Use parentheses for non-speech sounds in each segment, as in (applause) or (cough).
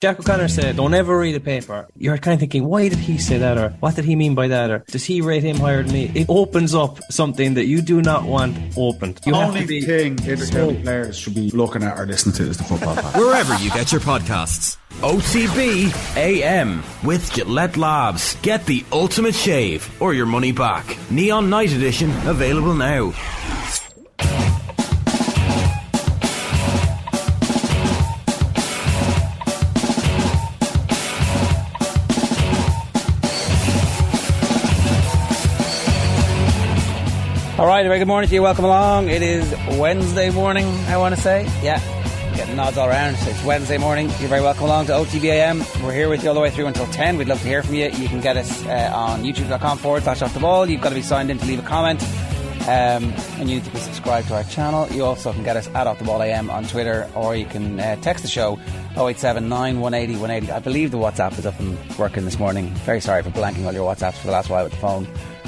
Jack O'Connor said, don't ever read a paper. You're kind of thinking, why did he say that? Or what did he mean by that? Or does he rate him higher than me? It opens up something that you do not want opened. You the only to be thing Inter players should be looking at or listening to is the football (laughs) pod. Wherever you get your podcasts. OTB AM with Gillette Labs. Get the ultimate shave or your money back. Neon Night Edition available now. Right, very good morning to you. Welcome along. It is Wednesday morning, I want to say. Yeah, getting nods all around. It's Wednesday morning. You're very welcome along to OTBAM. We're here with you all the way through until 10. We'd love to hear from you. You can get us uh, on youtube.com forward slash off the ball. You've got to be signed in to leave a comment. Um, and you need to be subscribed to our channel. You also can get us at Off the Ball AM on Twitter, or you can uh, text the show 0879 180 180. I believe the WhatsApp is up and working this morning. Very sorry for blanking all your WhatsApps for the last while, but the phone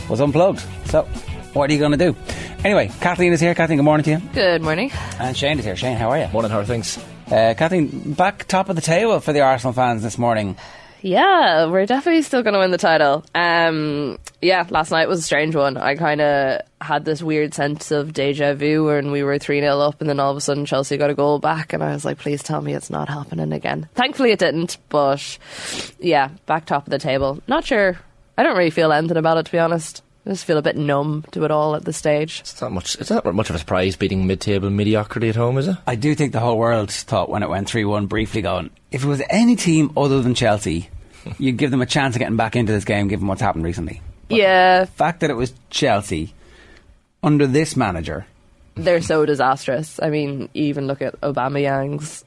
was unplugged. So, what are you going to do? Anyway, Kathleen is here. Kathleen, good morning to you. Good morning. And Shane is here. Shane, how are you? Morning, how are things? Uh, Kathleen, back top of the table for the Arsenal fans this morning. Yeah, we're definitely still going to win the title. Um, yeah, last night was a strange one. I kind of had this weird sense of deja vu when we were 3 0 up, and then all of a sudden Chelsea got a goal back, and I was like, please tell me it's not happening again. Thankfully, it didn't, but yeah, back top of the table. Not sure. I don't really feel anything about it, to be honest. I just feel a bit numb to it all at this stage. It's not much. It's not much of a surprise beating mid-table mediocrity at home, is it? I do think the whole world thought when it went 3 1 briefly going, if it was any team other than Chelsea, (laughs) you'd give them a chance of getting back into this game given what's happened recently. yeah, The fact that it was Chelsea under this manager, they're so disastrous. I mean, even look at Aubameyang's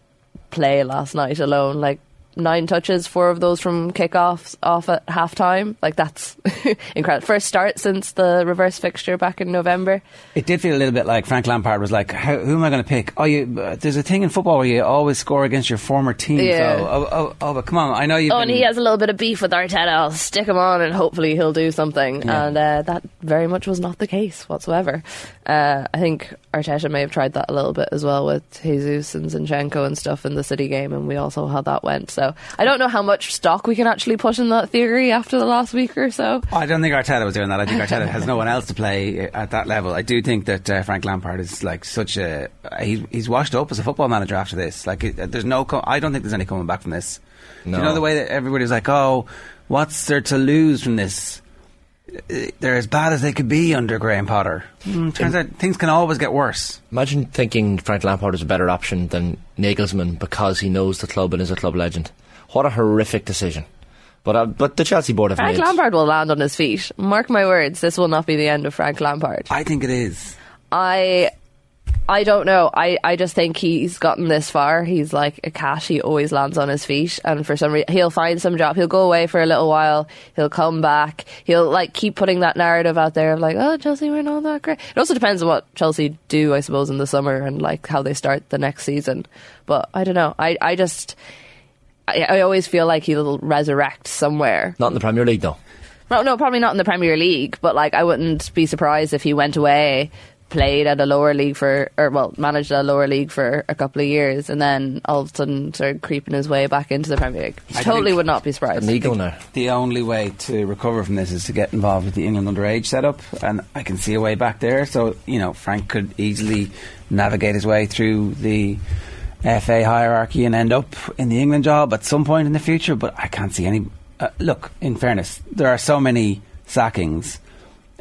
play last night alone. Like nine touches, four of those from kickoffs off at half time. Like that's (laughs) incredible. First start since the reverse fixture back in November. it did feel a little bit like Frank Lampard was like, How, who am I going to pick? Oh, you, uh, there's a thing in football where you always score against your former team. Yeah. So, oh, oh, oh, but come on, I know you've Oh, and he has a little bit of beef with Arteta. I'll stick him on, and hopefully he'll do something. Yeah. And uh, that very much was not the case whatsoever. Uh, I think Arteta may have tried that a little bit as well with Jesus and Zinchenko and stuff in the City game, and we all saw how that went. So I don't know how much stock we can actually put in that theory after the last week or so. I don't think Arteta was doing that. I think Arteta has no one else to play at that level. I do think that uh, Frank Lampard is like such a he's, he's washed up as a football manager after this. Like there's no, co- I don't think there's any coming back from this. Do you know the way that everybody's like, oh, what's there to lose from this? They're as bad as they could be under Graham Potter. Mm, turns out things can always get worse. Imagine thinking Frank Lampard is a better option than Nagelsmann because he knows the club and is a club legend. What a horrific decision. But uh, but the Chelsea board have Frank made. Lampard will land on his feet. Mark my words, this will not be the end of Frank Lampard. I think it is. I I don't know. I, I just think he's gotten this far. He's like a cat. He always lands on his feet, and for some reason, he'll find some job. He'll go away for a little while. He'll come back. He'll like keep putting that narrative out there of like, oh, Chelsea, we're not that great. It also depends on what Chelsea do, I suppose, in the summer and like how they start the next season. But I don't know. I I just I, I always feel like he'll resurrect somewhere. Not in the Premier League though. No, no, probably not in the Premier League, but like I wouldn't be surprised if he went away, played at a lower league for, or well, managed a lower league for a couple of years, and then all of a sudden started creeping his way back into the Premier League. I totally would not be surprised. An ego now. The only way to recover from this is to get involved with the England underage setup, and I can see a way back there. So you know, Frank could easily navigate his way through the FA hierarchy and end up in the England job at some point in the future. But I can't see any. Uh, look, in fairness, there are so many sackings.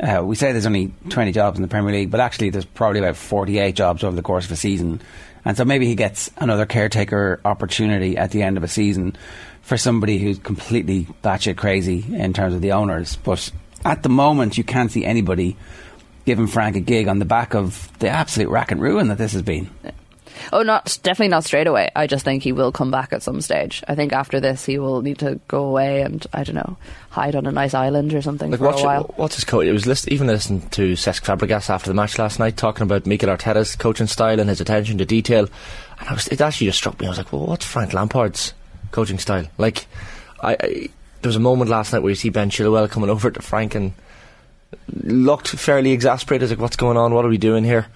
Uh, we say there's only 20 jobs in the Premier League, but actually there's probably about 48 jobs over the course of a season. And so maybe he gets another caretaker opportunity at the end of a season for somebody who's completely batshit crazy in terms of the owners. But at the moment, you can't see anybody giving Frank a gig on the back of the absolute rack and ruin that this has been. Oh, not definitely not straight away. I just think he will come back at some stage. I think after this, he will need to go away and I don't know, hide on a nice island or something Like for watch, a while. what's his coach? It was list, even listening to Cesc Fabregas after the match last night, talking about Mikel Arteta's coaching style and his attention to detail. And I was, it actually just struck me. I was like, well, what's Frank Lampard's coaching style? Like, I, I there was a moment last night where you see Ben Chilwell coming over to Frank and looked fairly exasperated. Like, what's going on? What are we doing here?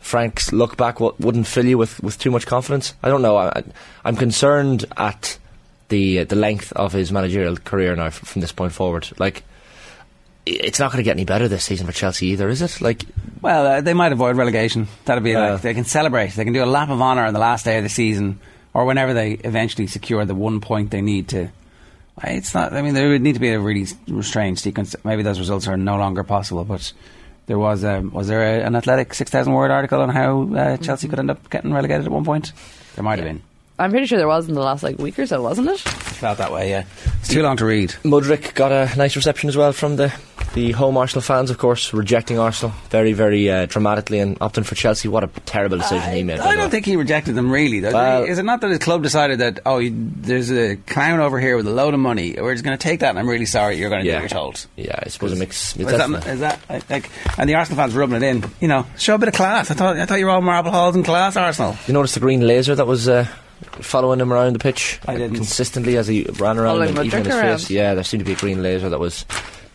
Frank's look back what wouldn't fill you with, with too much confidence. I don't know. I, I'm concerned at the the length of his managerial career now from, from this point forward. Like, it's not going to get any better this season for Chelsea either, is it? Like, Well, uh, they might avoid relegation. That'd be Yeah. like they can celebrate. They can do a lap of honour on the last day of the season, or whenever they eventually secure the one point they need to. It's not. I mean, there would need to be a really strange sequence. Maybe those results are no longer possible. But there was um, was there a, an athletic six thousand word article on how uh, Chelsea could end up getting relegated at one point? There might have been. I'm pretty sure there was in the last like week or so, wasn't it? Felt that way. Yeah, it's too long to read. Mudryk got a nice reception as well from the the home Arsenal fans, of course, rejecting Arsenal very, very uh, dramatically and opting for Chelsea. What a terrible decision he made. I don't think he rejected them really. Though. Is it not that his club decided that oh, you, there's a clown over here with a load of money, we're just going to take that, and I'm really sorry, you're going to do Yeah. what you're told. Yeah, I suppose it makes. Is It's that, is that like? And the Arsenal fans rubbing it in. You know, show a bit of class. I thought I thought you were all marble halls and class, Arsenal. you notice the green laser that was uh, following him around the pitch I didn't. consistently as he ran around Following and even his Mudryk face. Yeah, there seemed to be a green laser that was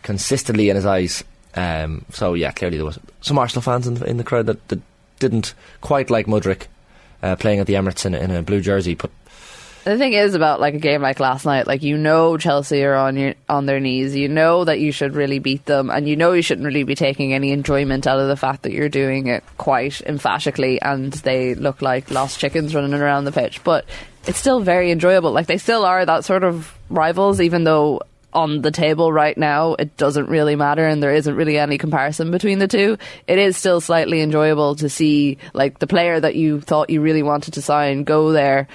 consistently in his eyes. Um, so yeah, clearly there was some Arsenal fans in the, in the crowd that, that didn't quite like Mudryk uh, playing at the Emirates in, in a blue jersey. But The thing is about like a game like last night, like you know Chelsea are on your on their knees. You know that you should really beat them, and you know you shouldn't really be taking any enjoyment out of the fact that you're doing it quite emphatically, and they look like lost chickens running around the pitch. But it's still very enjoyable. Like they still are that sort of rivals, even though on the table right now it doesn't really matter, and there isn't really any comparison between the two. It is still slightly enjoyable to see like the player that you thought you really wanted to sign go there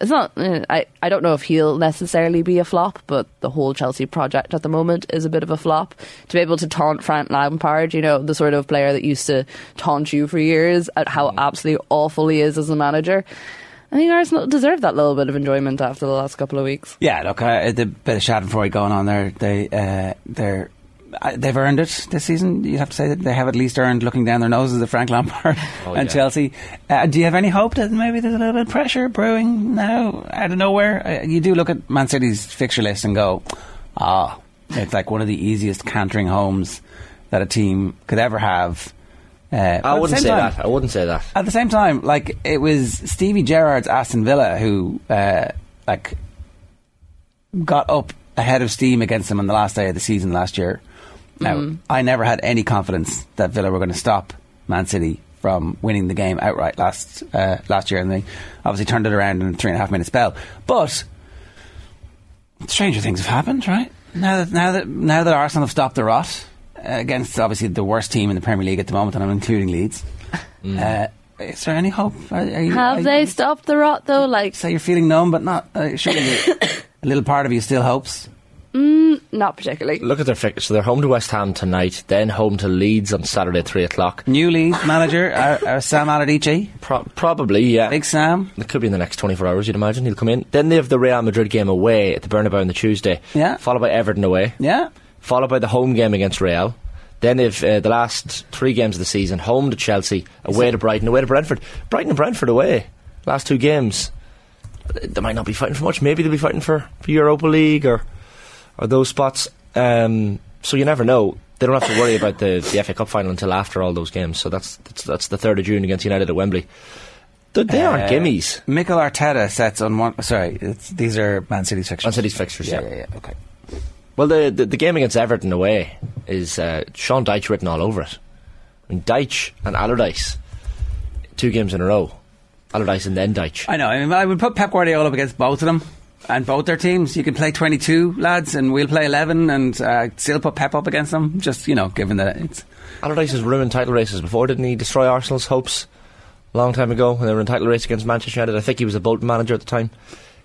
it's not. eh, I I don't know if he'll necessarily be a flop, but the whole Chelsea project at the moment is a bit of a flop. To be able to taunt Frank Lampard, you know, the sort of player that used to taunt you for years at how absolutely awful he is as a manager. I think Arsenal deserve that little bit of enjoyment after the last couple of weeks. Yeah, look, uh, the bit of Schadenfreude going on there. They uh, they're. Uh, they've earned it this season. You'd have to say that they have at least earned looking down their noses at Frank Lampard (laughs) Oh, and yeah. Chelsea. Uh, do you have any hope that maybe there's a little bit of pressure brewing now out of nowhere? Uh, you do look at Man City's fixture list and go, ah, it's like one of the easiest cantering homes that a team could ever have. Uh, I wouldn't say time- that. I wouldn't say that. at the same time, like it was Stevie Gerrard's Aston Villa who, uh, like, got up ahead of steam against them on the last day of the season last year. Now, I never had any confidence that Villa were going to stop Man City from winning the game outright last uh, last year, and they obviously turned it around in a three and a half minute spell. But stranger things have happened, right? Now that now that now that Arsenal have stopped the rot against obviously the worst team in the Premier League at the moment, and I'm including Leeds. Uh, is there any hope? Are, are you, Have are they You, stopped the rot though? Like, so you're feeling numb, but not. Uh, surely (coughs) a little part of you still hopes. not particularly. Look at their fixture. So they're home to West Ham tonight, then home to Leeds on Saturday at three o'clock. New Leeds manager uh, uh, Sam Allardyce, Pro- probably, yeah. Big Sam. It could be in the next 24 hours, you'd imagine. He'll come in. Then they have the Real Madrid game away at the Bernabeu on the Tuesday. Yeah. Followed by Everton away. Yeah, Followed by the home game against Real. Then they've uh, the last three games of the season home to Chelsea, away to Brighton, away to Brentford. Brighton and Brentford away. Last two games. They might not be fighting for much. Maybe they'll be fighting for, for Europa League or or those spots. Um, so you never know. They don't have to worry about the, the FA Cup final until after all those games. So that's that's, that's the third of June against United at Wembley. They, they aren't Uh, gimmies. Mikel Arteta sets on one. Sorry, these are Man City's fixtures. Man City's fixtures, Yeah, yeah. yeah, yeah. Okay. Well, the, the the game against Everton away is uh, Sean Dyche written all over it. I mean, Dyche and Allardyce, two games in a row. Allardyce and then Dyche. I know. I mean, I would put Pep Guardiola up against both of them and both their teams. You can play 22 lads, and we'll play 11, and uh, still put Pep up against them. Just you know, given that it's Allardyce has ruined title races before, didn't he? Destroy Arsenal's hopes a long time ago when they were in title race against Manchester United. I think he was a Bolton manager at the time.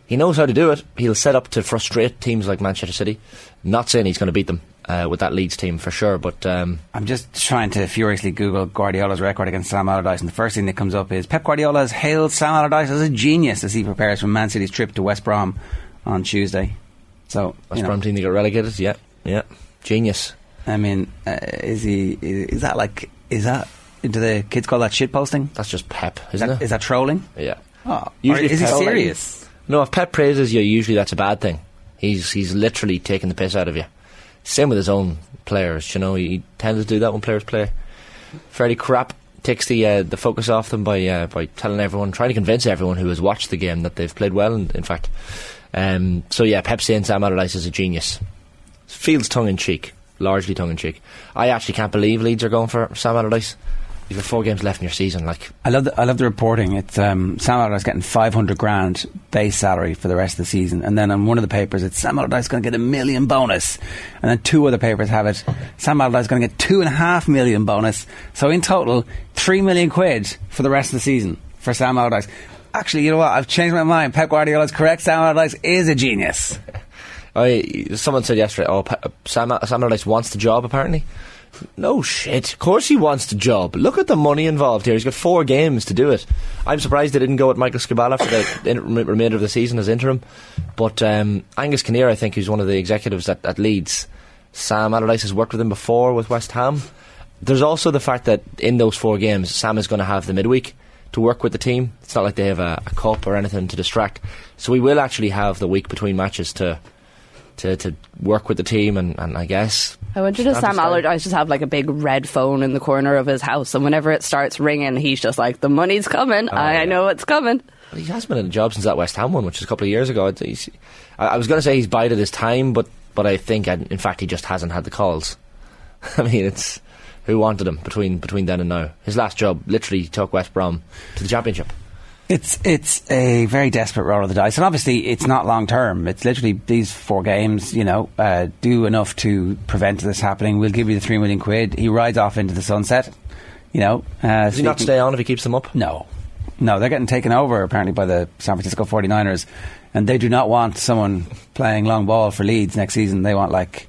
He knows how to do it. He'll set up to frustrate teams like Manchester City. Not saying he's going to beat them uh, with that Leeds team for sure, but um, I'm just trying to furiously Google Guardiola's record against Sam Allardyce, and the first thing that comes up is Pep Guardiola has hailed Sam Allardyce as a genius as he prepares for Man City's trip to West Brom on Tuesday. So, West you know, Brom team they got relegated. Yeah, yeah, genius. I mean, uh, is he? Is, is that like? Is that? Do the kids call that shit posting? That's just Pep, Is isn't that, it? is that trolling? yeah. Oh, is he serious? No, if Pep praises you, usually that's a bad thing. He's he's literally taking the piss out of you. Same with his own players. You know, he tends to do that when players play fairly crap. Takes the uh, the focus off them by uh, by telling everyone, trying to convince everyone who has watched the game that they've played well. In fact, Um, so yeah, Pep saying Sam Allardyce is a genius. Feels tongue in cheek, largely tongue in cheek. I actually can't believe Leeds are going for Sam Allardyce. You've got four games left in your season. Like I love the, I love the reporting. It's um, Sam Allardyce getting 500 grand base salary for the rest of the season, and then on one of the papers it's Sam Allardyce going to get a million bonus, and then two other papers have it Sam Allardyce going to get two and a half million bonus. So in total, three million quid for the rest of the season for Sam Allardyce. Actually, you know what? I've changed my mind. Pep Guardiola's correct. Sam Allardyce is a genius. (laughs) I, someone said yesterday, oh, Sam, Sam Allardyce wants the job. Apparently, no shit. Of course he wants the job. Look at the money involved here. He's got four games to do it. I'm surprised they didn't go with Michael Skubala for the (coughs) in- remainder of the season as interim. But um, Angus Kinnear, I think, who's one of the executives at, at Leeds, Sam Allardyce has worked with him before with West Ham. There's also the fact that in those four games, Sam is going to have the midweek to work with the team. It's not like they have a, a cup or anything to distract. So we will actually have the week between matches to to, to work with the team and, and I guess I wonder does Stand Sam to. Allardyce just have like a big red phone in the corner of his house, and whenever it starts ringing, he's just like, "The money's coming. Oh, I, Oh, yeah. I know it's coming." Well, he has been in a job since that West Ham one, which is a couple of years ago. He's, I, was going to say he's bided his time, but but I think, in fact, he just hasn't had the calls. (laughs) I mean, it's who wanted him between between then and now. His last job literally took West Brom to the championship. It's it's a very desperate roll of the dice, and obviously it's not long term. It's literally these four games. You know, uh, do enough to prevent this happening. We'll give you the three million quid. He rides off into the sunset. You know, uh, Does he not stay on if he keeps them up? No, no, they're getting taken over apparently by the San Francisco 49ers, and they do not want someone playing long ball for Leeds next season. They want like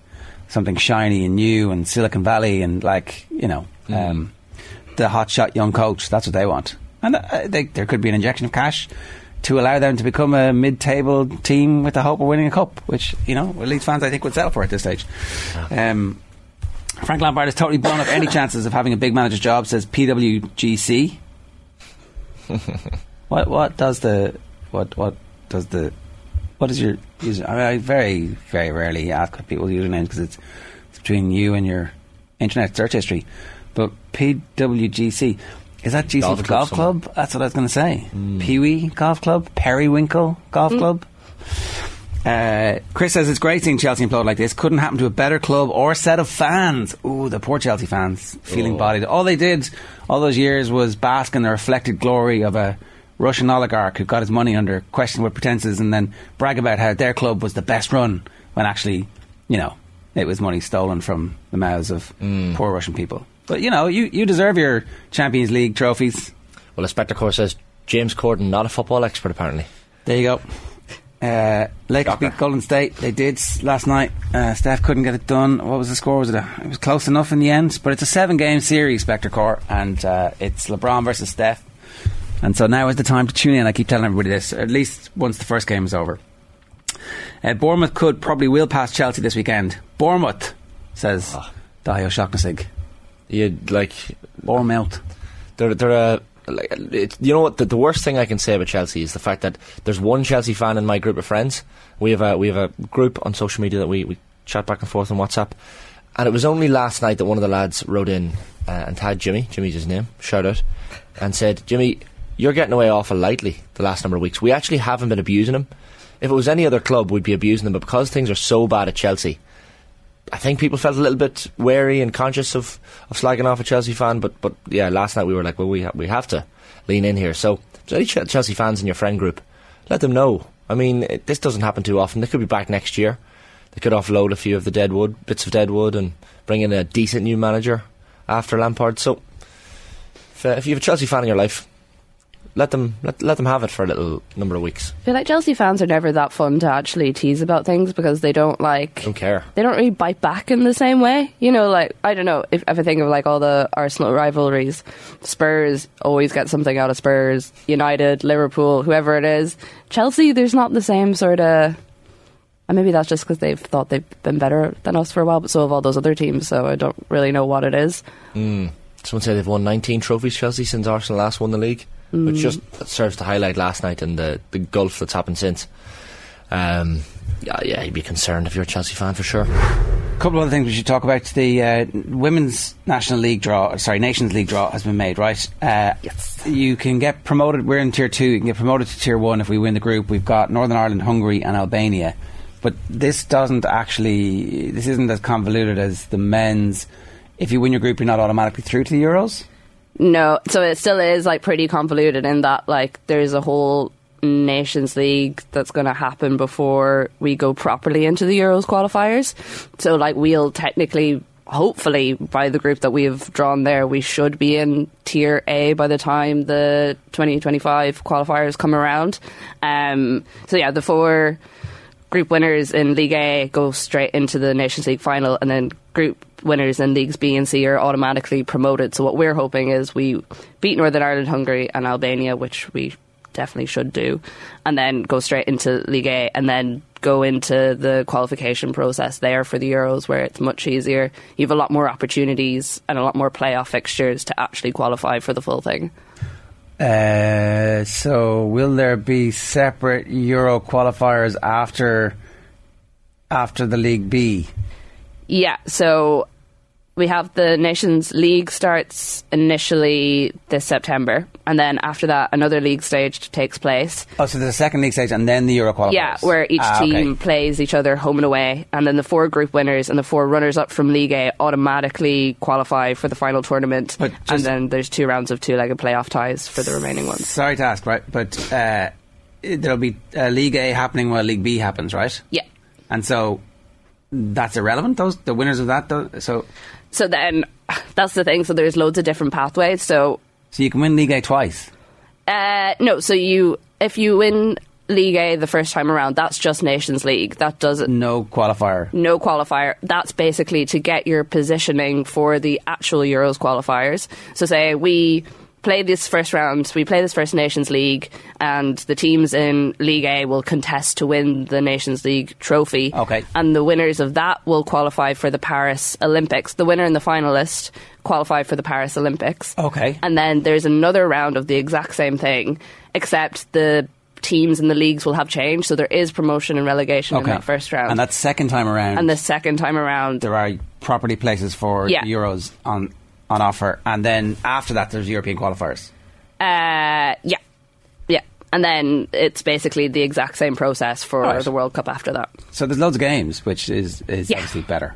something shiny and new and Silicon Valley and like you know um, the hotshot young coach. That's what they want, and uh, they, there could be an injection of cash. To allow them to become a mid-table team with the hope of winning a cup, which you know Leeds fans I think would settle for at this stage. Um, Frank Lampard has totally blown up any chances of having a big manager's job, says PWGC. (laughs) what what does the what what does the what is your user? I, mean, I very very rarely ask people's usernames because it's, it's between you and your internet search history. But PWGC is that GC Golf for club Golf somewhere. Club? That's what I was going to say. Hmm. Pee Wee Golf Club, Periwinkle Golf hmm. Club. Uh, Chris says it's great seeing Chelsea implode like this. Couldn't happen to a better club or set of fans. Ooh, the poor Chelsea fans feeling oh. bodied. All they did all those years was bask in the reflected glory of a Russian oligarch who got his money under questionable pretenses and then brag about how their club was the best run when actually, you know, it was money stolen from the mouths of hmm. poor Russian people. But you know, you, you deserve your Champions League trophies. Well, Inspector Core says James Corden not a football expert apparently. There you go. Uh, Lakers beat Golden State. They did last night. Uh, Steph couldn't get it done. What was the score? Was it? A, it was close enough in the end, but it's a seven-game series, Spectre Core, and uh, it's LeBron versus Steph. And so now is the time to tune in. I keep telling everybody this, at least once the first game is over. Uh, Bournemouth could probably will pass Chelsea this weekend. Bournemouth says Dario Shocknessig. You like Bournemouth. they're they're a like it, you know what the, the worst thing I can say about Chelsea is the fact that there's one Chelsea fan in my group of friends. We have a we have a group on social media that we, we chat back and forth on WhatsApp, and it was only last night that one of the lads wrote in uh, and tagged Jimmy. Jimmy's his name. Shout out, and said, Jimmy, you're getting away awful lightly the last number of weeks. We actually haven't been abusing him. If it was any other club, we'd be abusing them, but because things are so bad at Chelsea. I think people felt a little bit wary and conscious of, of slagging off a Chelsea fan, but but yeah, last night we were like, well, we ha- we have to lean in here. So, if any Ch- Chelsea fans in your friend group, let them know. I mean, it, this doesn't happen too often. They could be back next year. They could offload a few of the dead wood, bits of dead wood, and bring in a decent new manager after Lampard. So, if, uh, if you have a Chelsea fan in your life, let them let, let them have it for a little number of weeks. I feel like Chelsea fans are never that fun to actually tease about things because they don't like Don't care. they don't really bite back in the same way. You know, like I don't know if, if I think of like all the Arsenal rivalries, Spurs always get something out of Spurs, United, Liverpool, whoever it is. Chelsea, there's not the same sort of. And maybe that's just because they've thought they've been better than us for a while, but so have all those other teams. So I don't really know what it is. Hmm. Someone said they've won 19 trophies, Chelsea, since Arsenal last won the league, which just serves to highlight last night and the, the gulf that's happened since. Um, yeah, yeah, you'd be concerned if you're a Chelsea fan for sure. A couple of other things we should talk about. The uh, women's national league draw, sorry, Nations League draw has been made, right? Uh, Yes. You can get promoted. We're in tier two. You can get promoted to tier one if we win the group. We've got Northern Ireland, Hungary, and Albania. But this doesn't actually. This isn't as convoluted as the men's. If you win your group, you're not automatically through to the Euros. No, so it still is like pretty convoluted in that like there's a whole Nations League that's going to happen before we go properly into the Euros qualifiers. So like we'll technically hopefully by the group that we've drawn there we should be in tier A by the time the 2025 qualifiers come around. Um so yeah, the four group winners in League A go straight into the Nations League final, and then group winners in Leagues B and C are automatically promoted. So what we're hoping is we beat Northern Ireland, Hungary, and Albania, which we definitely should do, and then go straight into League A, and then go into the qualification process there for the Euros, where it's much easier. You have a lot more opportunities and a lot more playoff fixtures to actually qualify for the full thing. Uh, so will there be separate Euro qualifiers after after the League B? Yeah, so we have the Nations League starts initially this September, and then after that, another league stage takes place. Oh, so there's a second league stage and then the Euro qualifiers. Yeah, where each Ah, team okay. plays each other home and away, and then the four group winners and the four runners up from League A automatically qualify for the final tournament. But and then there's two rounds of two-legged playoff ties for the remaining ones. Sorry to ask, right? But uh, there'll be uh, League A happening while League B happens, right? Yeah. And so that's irrelevant. Those the winners of that. Though, so So then that's the thing. So there's loads of different pathways. So so you can win League A twice. Uh, no, so you if you win League A the first time around, that's just Nations League. That doesn't No qualifier. no qualifier. That's basically to get your positioning for the actual Euros qualifiers. So say we play this first round, we play this first Nations League, and the teams in League A will contest to win the Nations League trophy. Okay. And the winners of that will qualify for the Paris Olympics. The winner and the finalist qualify for the Paris Olympics. Okay. And then there's another round of the exact same thing, except the teams and the leagues will have changed. So there is promotion and relegation Okay. in that first round. And that second time around, And the second time around, there are property places for Yeah. Euros on on offer, and then after that, there's European qualifiers. uh, yeah, yeah. And then it's basically the exact same process for Right. the World Cup after that. So there's loads of games, which is is Yeah. obviously better.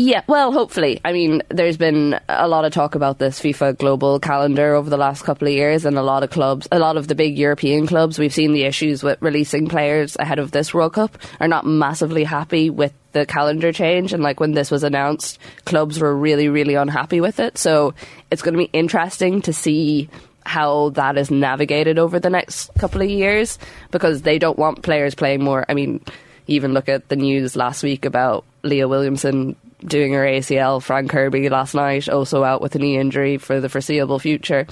Yeah, well, hopefully. I mean, there's been a lot of talk about this FIFA global calendar over the last couple of years, and a lot of clubs, a lot of the big European clubs, we've seen the issues with releasing players ahead of this World Cup, are not massively happy with the calendar change. And like when this was announced, clubs were really, really unhappy with it. So it's going to be interesting to see how that is navigated over the next couple of years because they don't want players playing more. I mean, even look at the news last week about Leah Williamson doing her ACL, Fran Kirby last night also out with a knee injury for the foreseeable future.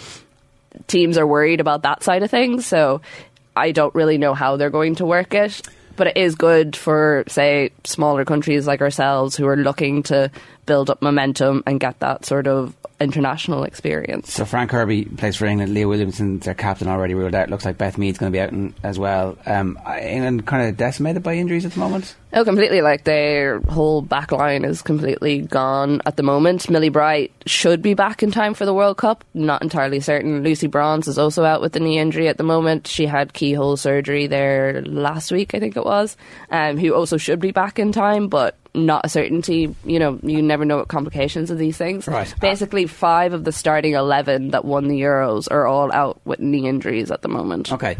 Teams are worried about that side of things, so I don't really know how they're going to work it. But it is good for, say, smaller countries like ourselves who are looking to build up momentum and get that sort of international experience. So Fran Kirby plays for England. Leah Williamson, their captain, already ruled out. Looks like Beth Mead's going to be out in, as well. Um, England kind of decimated by injuries at the moment. Oh, completely. Like their whole back line is completely gone at the moment. Millie Bright should be back in time for the World Cup. Not entirely certain. Lucy Bronze is also out with a knee injury at the moment. She had keyhole surgery there last week, I think it was, um, who also should be back in time, but not a certainty. You know, you never know what complications of these things. Right. Basically, five of the starting 11 that won the Euros are all out with knee injuries at the moment. Okay.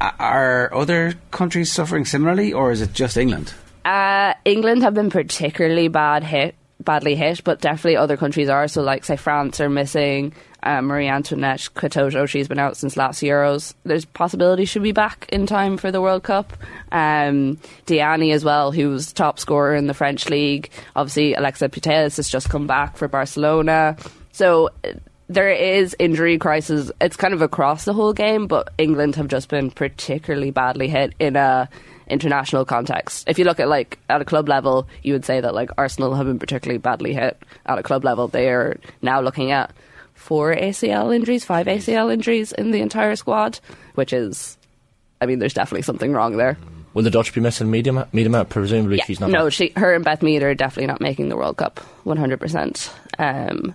Are other countries suffering similarly, or is it just England? Uh, England have been particularly bad hit, badly hit, but definitely other countries are. So, like, say, France are missing uh, Marie Antoinette Katoto. She's been out since last Euros. There's possibility she'll be back in time for the World Cup. Um, Diani as well, who's top scorer in the French league. Obviously, Alexia Putellas has just come back for Barcelona. So. uh, There is injury crisis. It's kind of across the whole game, but England have just been particularly badly hit in a international context. If you look at like at a club level, you would say that like Arsenal have been particularly badly hit at a club level. They are now looking at four ACL injuries, five ACL injuries in the entire squad, which is, I mean, there's definitely something wrong there. Will the Dutch be missing Miedema? Miedema, presumably Yeah, she's not. no, she, her and Beth Mead are definitely not making the World Cup, one hundred percent. Um,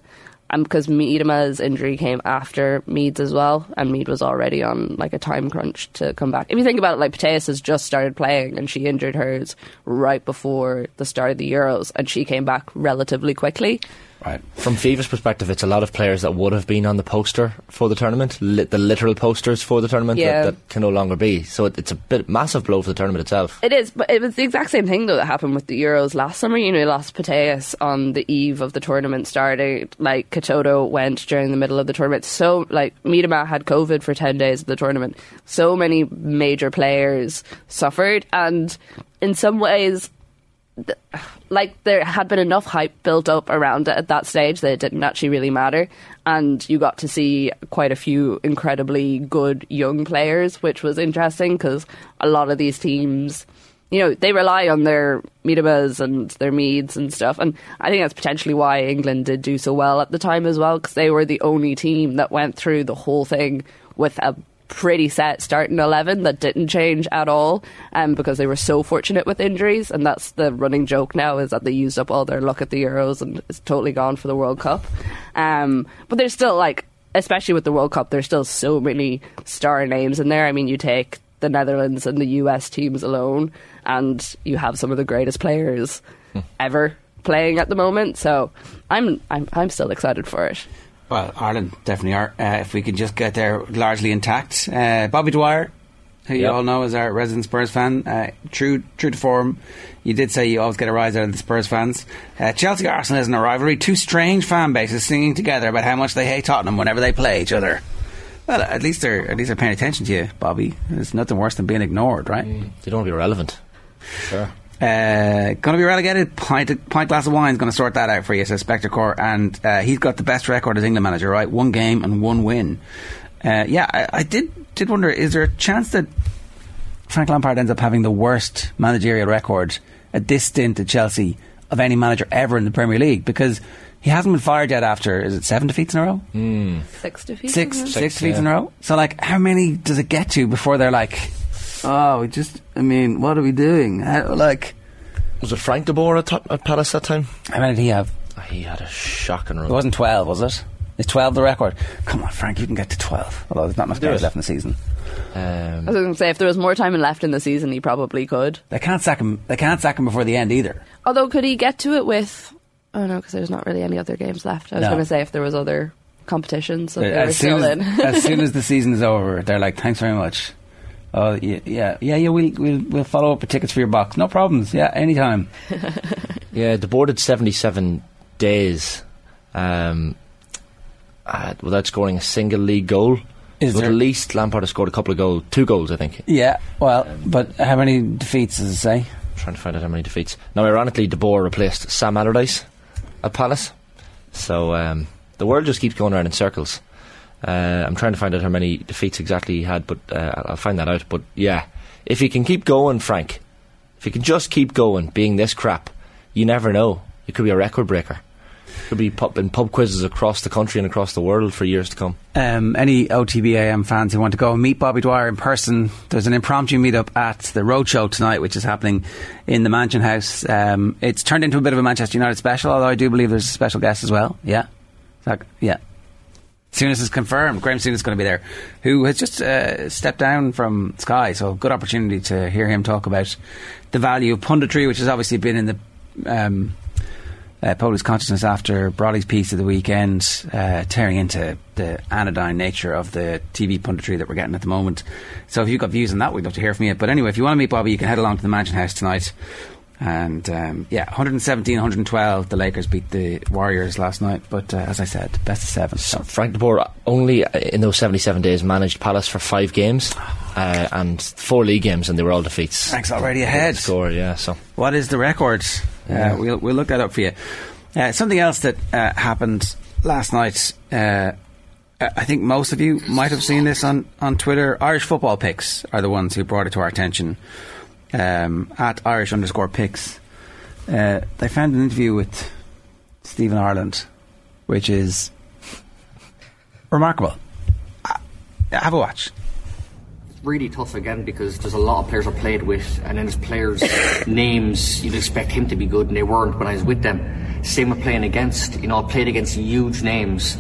Um, and because Miedema's injury came after Mead's as well, and Mead was already on like a time crunch to come back. If you think about it, like Mateus has just started playing, and she injured hers right before the start of the Euros, and she came back relatively quickly. Right. From FIFA's perspective, it's a lot of players that would have been on the poster for the tournament, li- the literal posters for the tournament Yeah. that, that can no longer be. So it, it's a bit massive blow for the tournament itself. It is, but it was the exact same thing though that happened with the Euros last summer. You know, you lost Putellas on the eve of the tournament starting. Like Katoto went during the middle of the tournament. So like Miedema had COVID for ten days of the tournament. So many major players suffered, and in some ways. th- Like there had been enough hype built up around it at that stage that it didn't actually really matter, and you got to see quite a few incredibly good young players, which was interesting because a lot of these teams, you know, they rely on their Miedema's and their Meads and stuff. And I think that's potentially why England did do so well at the time as well, because they were the only team that went through the whole thing with a pretty set starting 11 that didn't change at all um, because they were so fortunate with injuries and that's the running joke now is that they used up all their luck at the Euros and it's totally gone for the World Cup. Um, but there's still like especially with the World Cup there's still so many star names in there. I mean you take the Netherlands and the US teams alone and you have some of the greatest players ever playing at the moment. So I'm I'm, I'm still excited for it Well, Ireland definitely are. Uh, if we can just get there largely intact. Uh, Bobby Dwyer, who you all know is our resident Spurs fan, uh, true true to form. You did say you always get a rise out of the Spurs fans. Uh, Chelsea Arsenal isn't a rivalry. Two strange fan bases singing together about how much they hate Tottenham whenever they play each other. Well, at least they're at least they're paying attention to you, Bobby. There's nothing worse than being ignored, right? They don't want to be relevant. Sure. Uh, going to be relegated. Pint, pint glass of wine is going to sort that out for you, says Spectre Core. And uh, he's got the best record as England manager, right? One game and one win. Uh, yeah, I, I did did wonder: is there a chance that Frank Lampard ends up having the worst managerial record at this stint at Chelsea of any manager ever in the Premier League? Because he hasn't been fired yet after is it seven defeats in a row? six defeats Six, isn't six defeats yeah. in a row. So, like, how many does it get to before they're like, "Oh, we just, I mean, what are we doing?" How, like. Was it Frank de Boer at, Tot- at Palace that time? How many did he have? Ah, he had a shocking run. It wasn't 12, was it? it? Is 12 the record? Come on, Frank, you can get to 12. Although there's not enough Do left in the season. Um, I Um, was going to say if there was more time left in the season, he probably could. They can't sack him. They can't sack him before the end either. Although, could he get to it with? Oh no, because there's not really any other games left. I was No. going to say if there was other competitions that uh, they As soon still as, in. as soon as (laughs) the season is over, they're like, "Thanks very much." Oh yeah, yeah, yeah, yeah. We'll we'll, we'll follow up with tickets for your box. No problems. Yeah, anytime. (laughs) yeah, de Boer did 77 days um, uh, without scoring a single league goal. Is but there- at least Lampard has scored a couple of goals, two goals, I think. Yeah. Well, but how many defeats does it say? I'm trying to find out how many defeats. Now, ironically, De Boer replaced Sam Allardyce at Palace. So um, the world just keeps going around in circles. Uh, I'm trying to find out how many defeats exactly he had, but uh, I'll- find that out. But yeah, if he can keep going, Frank, if he can just keep going, being this crap, you never know. It could be a record breaker. Could be pub, in pub quizzes across the country and across the world for years to come. Um, any OTBAM fans who want to go and meet Bobby Dwyer in person, there's an impromptu meetup at the Roadshow tonight, which is happening in the Mansion House. Um, it's turned into a bit of a Manchester United special, although I do believe there's a special guest as well. Yeah, yeah. Souness is confirmed. Graham Souness is going to be there, who has just uh, stepped down from Sky. So good opportunity to hear him talk about the value of punditry, which has obviously been in the um, uh, consciousness after Brawley's piece of the weekend, uh, tearing into the anodyne nature of the TV punditry that we're getting at the moment. So if you've got views on that, we'd love to hear from you. But anyway, if you want to meet Bobby, you can head along to the Mansion House tonight. And um, yeah, 117, 112. The Lakers beat the Warriors last night. But uh, as I said, best of seven. So. Frank de Boer only uh, in those 77 days managed Palace for five games (sighs) uh, and four league games, and they were all defeats. Frank's already ahead. Score, yeah. So What is the record? Uh, we'll, we'll look that up for you. Uh, something else that uh, happened last night. Uh, I I think most of you might have seen this on, on Twitter. Irish football picks are the ones who brought it to our attention. Um, at Irish underscore picks. Uh, they found an interview with Stephen Ireland, which is remarkable. Uh, have a watch. really tough again because there's a lot of players I played with, and then there's players' (laughs) names you'd expect him to be good, and they weren't when I was with them. Same with playing against. You know, I played against huge names,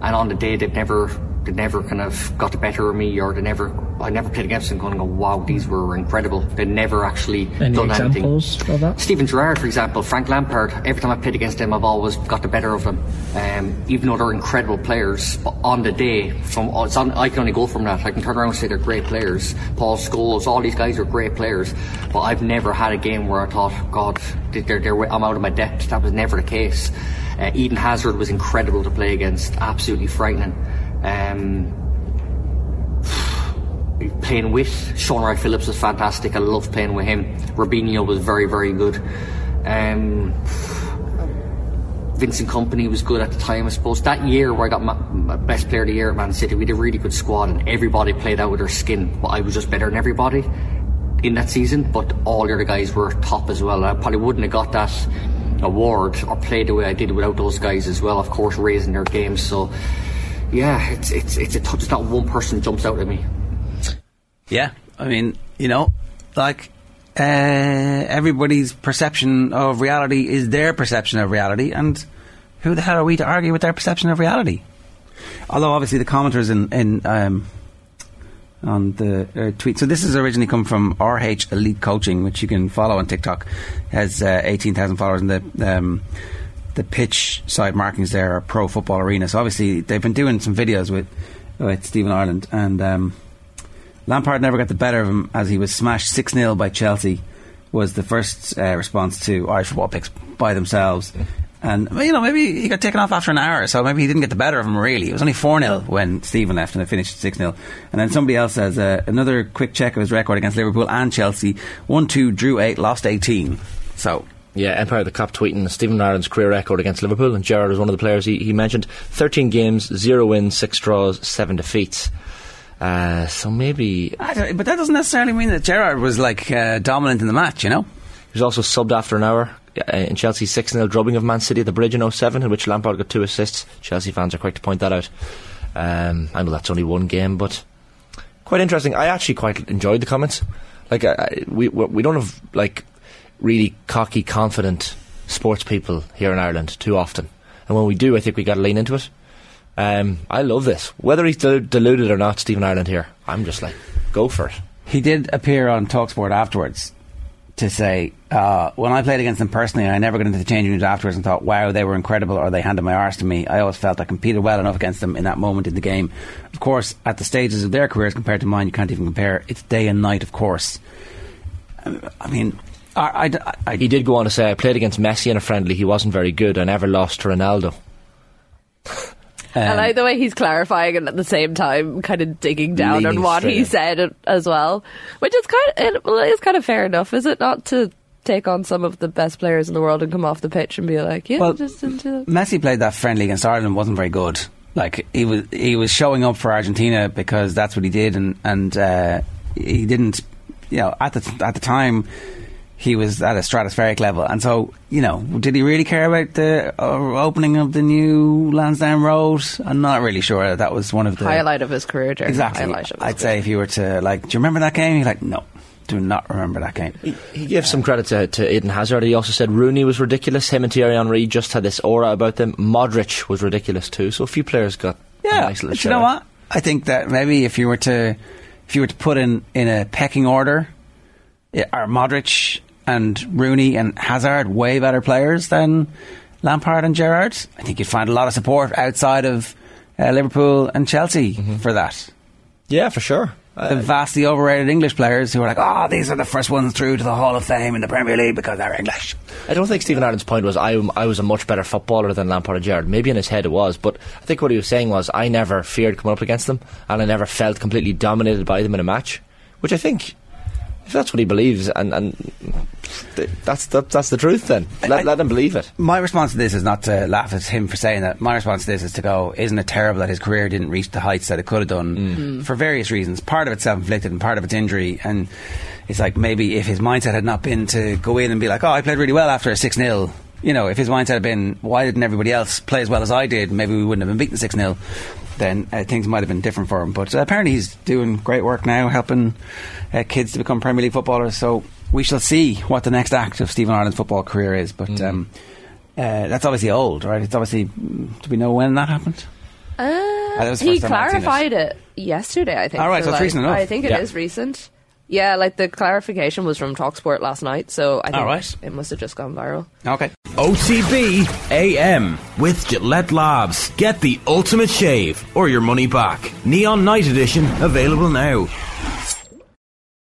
and on the day they've never they never kind of got the better of me, or they never I never played against them going, go, wow, these were incredible. They never actually Any done examples anything. of that? Steven Gerrard, for example, Frank Lampard. Every time I played against them, I've always got the better of them. Um, even though they're incredible players, but on the day, from it's on, I can only go from that. I can turn around and say they're great players. Paul Scholes, all these guys are great players, but I've never had a game where I thought, God, they're, they're, I'm out of my depth. That was never the case. Uh, Eden Hazard was incredible to play against, absolutely frightening. Um, playing with Shaun Wright Phillips was fantastic. I loved playing with him. Robinho was very, very good. Um, Vincent Kompany was good at the time, I suppose. That year where I got my, my best player of the year at Man City, we had a really good squad and everybody played out with their skin. But I was just better than everybody in that season. But all the other guys were top as well. I probably wouldn't have got that award or played the way I did without those guys as well. Of course, raising their games. So yeah, it's it's it's a t- it's not one person jumps out at me. Yeah, I mean, you know, like uh, everybody's perception of reality is their perception of reality, and who the hell are we to argue with their perception of reality? Although obviously the commenters in in um, on the uh, tweet. So this has originally come from RH Elite Coaching, which you can follow on TikTok. Has uh, eighteen thousand followers, and the um, the pitch side markings there are Pro Football Arena. So obviously they've been doing some videos with with Stephen Ireland and. Um, Lampard never got the better of him as he was smashed 6 0 by Chelsea, was the first uh, response to Irish football picks by themselves. And, you know, maybe he got taken off after an hour, so maybe he didn't get the better of him, really. It was only 4 0 when Stephen left and it finished 6 0. And then somebody else says uh, another quick check of his record against Liverpool and Chelsea 1 2, drew 8, lost 18. So. Yeah, Empire of the Kop tweeting Stephen Ireland's career record against Liverpool, and Gerrard was one of the players he, he mentioned. 13 games, 0 wins, 6 draws, 7 defeats. Uh, so maybe. but that doesn't necessarily mean that Gerrard was like uh, dominant in the match, you know? He was also subbed after an hour uh, in Chelsea's 6 0 drubbing of Man City at the Bridge in 07, in which Lampard got two assists. Chelsea fans are quick to point that out. Um, I know that's only one game, but quite interesting. I actually quite enjoyed the comments. Like, I, we we don't have like really cocky, confident sports people here in Ireland too often, and when we do, I think we got to lean into it. Um, I love this. Whether he's del- deluded or not, Stephen Ireland here, I'm just like, go for it. He did appear on Talksport afterwards to say, uh, when I played against them personally, I never got into the changing rooms afterwards and thought, wow, they were incredible, or they handed my arse to me. I always felt I competed well enough against them in that moment in the game. Of course, at the stages of their careers compared to mine, you can't even compare. It's day and night, of course. I mean, I, I, I, he did go on to say, I played against Messi in a friendly. He wasn't very good. I never lost to Ronaldo. Um, (laughs) I like the way he's clarifying and at the same time kind of digging down on what he in. said as well, which is kind of it, well, it is kind of fair enough, is it not to take on some of the best players in the world and come off the pitch and be like, yeah, well, just into Messi played that friendly against Ireland, wasn't very good. Like he was, he was showing up for Argentina because that's what he did, and and uh, he didn't, you know, at the at the time he was at a stratospheric level. And so, you know, did he really care about the uh, opening of the new Lansdowne Road? I'm not really sure that, that was one of the highlight of his career. Journey. Exactly. I'd career. say if you were to like, do you remember that game? You're like, no. Do not remember that game. He, he gave some credit to, to Eden Hazard. He also said Rooney was ridiculous. Him and Thierry Henry just had this aura about them. Modric was ridiculous too. So a few players got yeah. Nice but you know what? I think that maybe if you were to if you were to put in in a pecking order, are Modric and Rooney and Hazard way better players than Lampard and Gerrard. I think you'd find a lot of support outside of uh, Liverpool and Chelsea mm-hmm. for that. Yeah, for sure. The vastly overrated English players who are like, oh, these are the first ones through to the Hall of Fame in the Premier League because they're English. I don't think Stephen Ireland's point was I, I was a much better footballer than Lampard and Gerrard. Maybe in his head it was, but I think what he was saying was I never feared coming up against them and I never felt completely dominated by them in a match, which I think if that's what he believes, and, and that's the, that's the truth, then let, I, let him believe it. My response to this is not to laugh at him for saying that. My response to this is to go, isn't it terrible that his career didn't reach the heights that it could have done mm. for various reasons? Part of it's self inflicted, and part of it's injury, and it's like maybe if his mindset had not been to go in and be like, oh, I played really well after a six 0 you know, if his mindset had been, why didn't everybody else play as well as I did? Maybe we wouldn't have been beaten 6 0. Then uh, things might have been different for him. But uh, apparently he's doing great work now, helping uh, kids to become Premier League footballers. So we shall see what the next act of Stephen Ireland's football career is. But um, uh, that's obviously old, right? It's obviously. Do we know when that happened? Uh, that he first time I'd seen it. clarified it. yesterday, I think. All right, so it's like, recent enough. I think it is Yeah. recent. Yeah, like the clarification was from Talksport last night, so I think All right. it must have just gone viral. Okay. OTB AM with Gillette Labs. Get the ultimate shave or your money back. Neon Night Edition available now.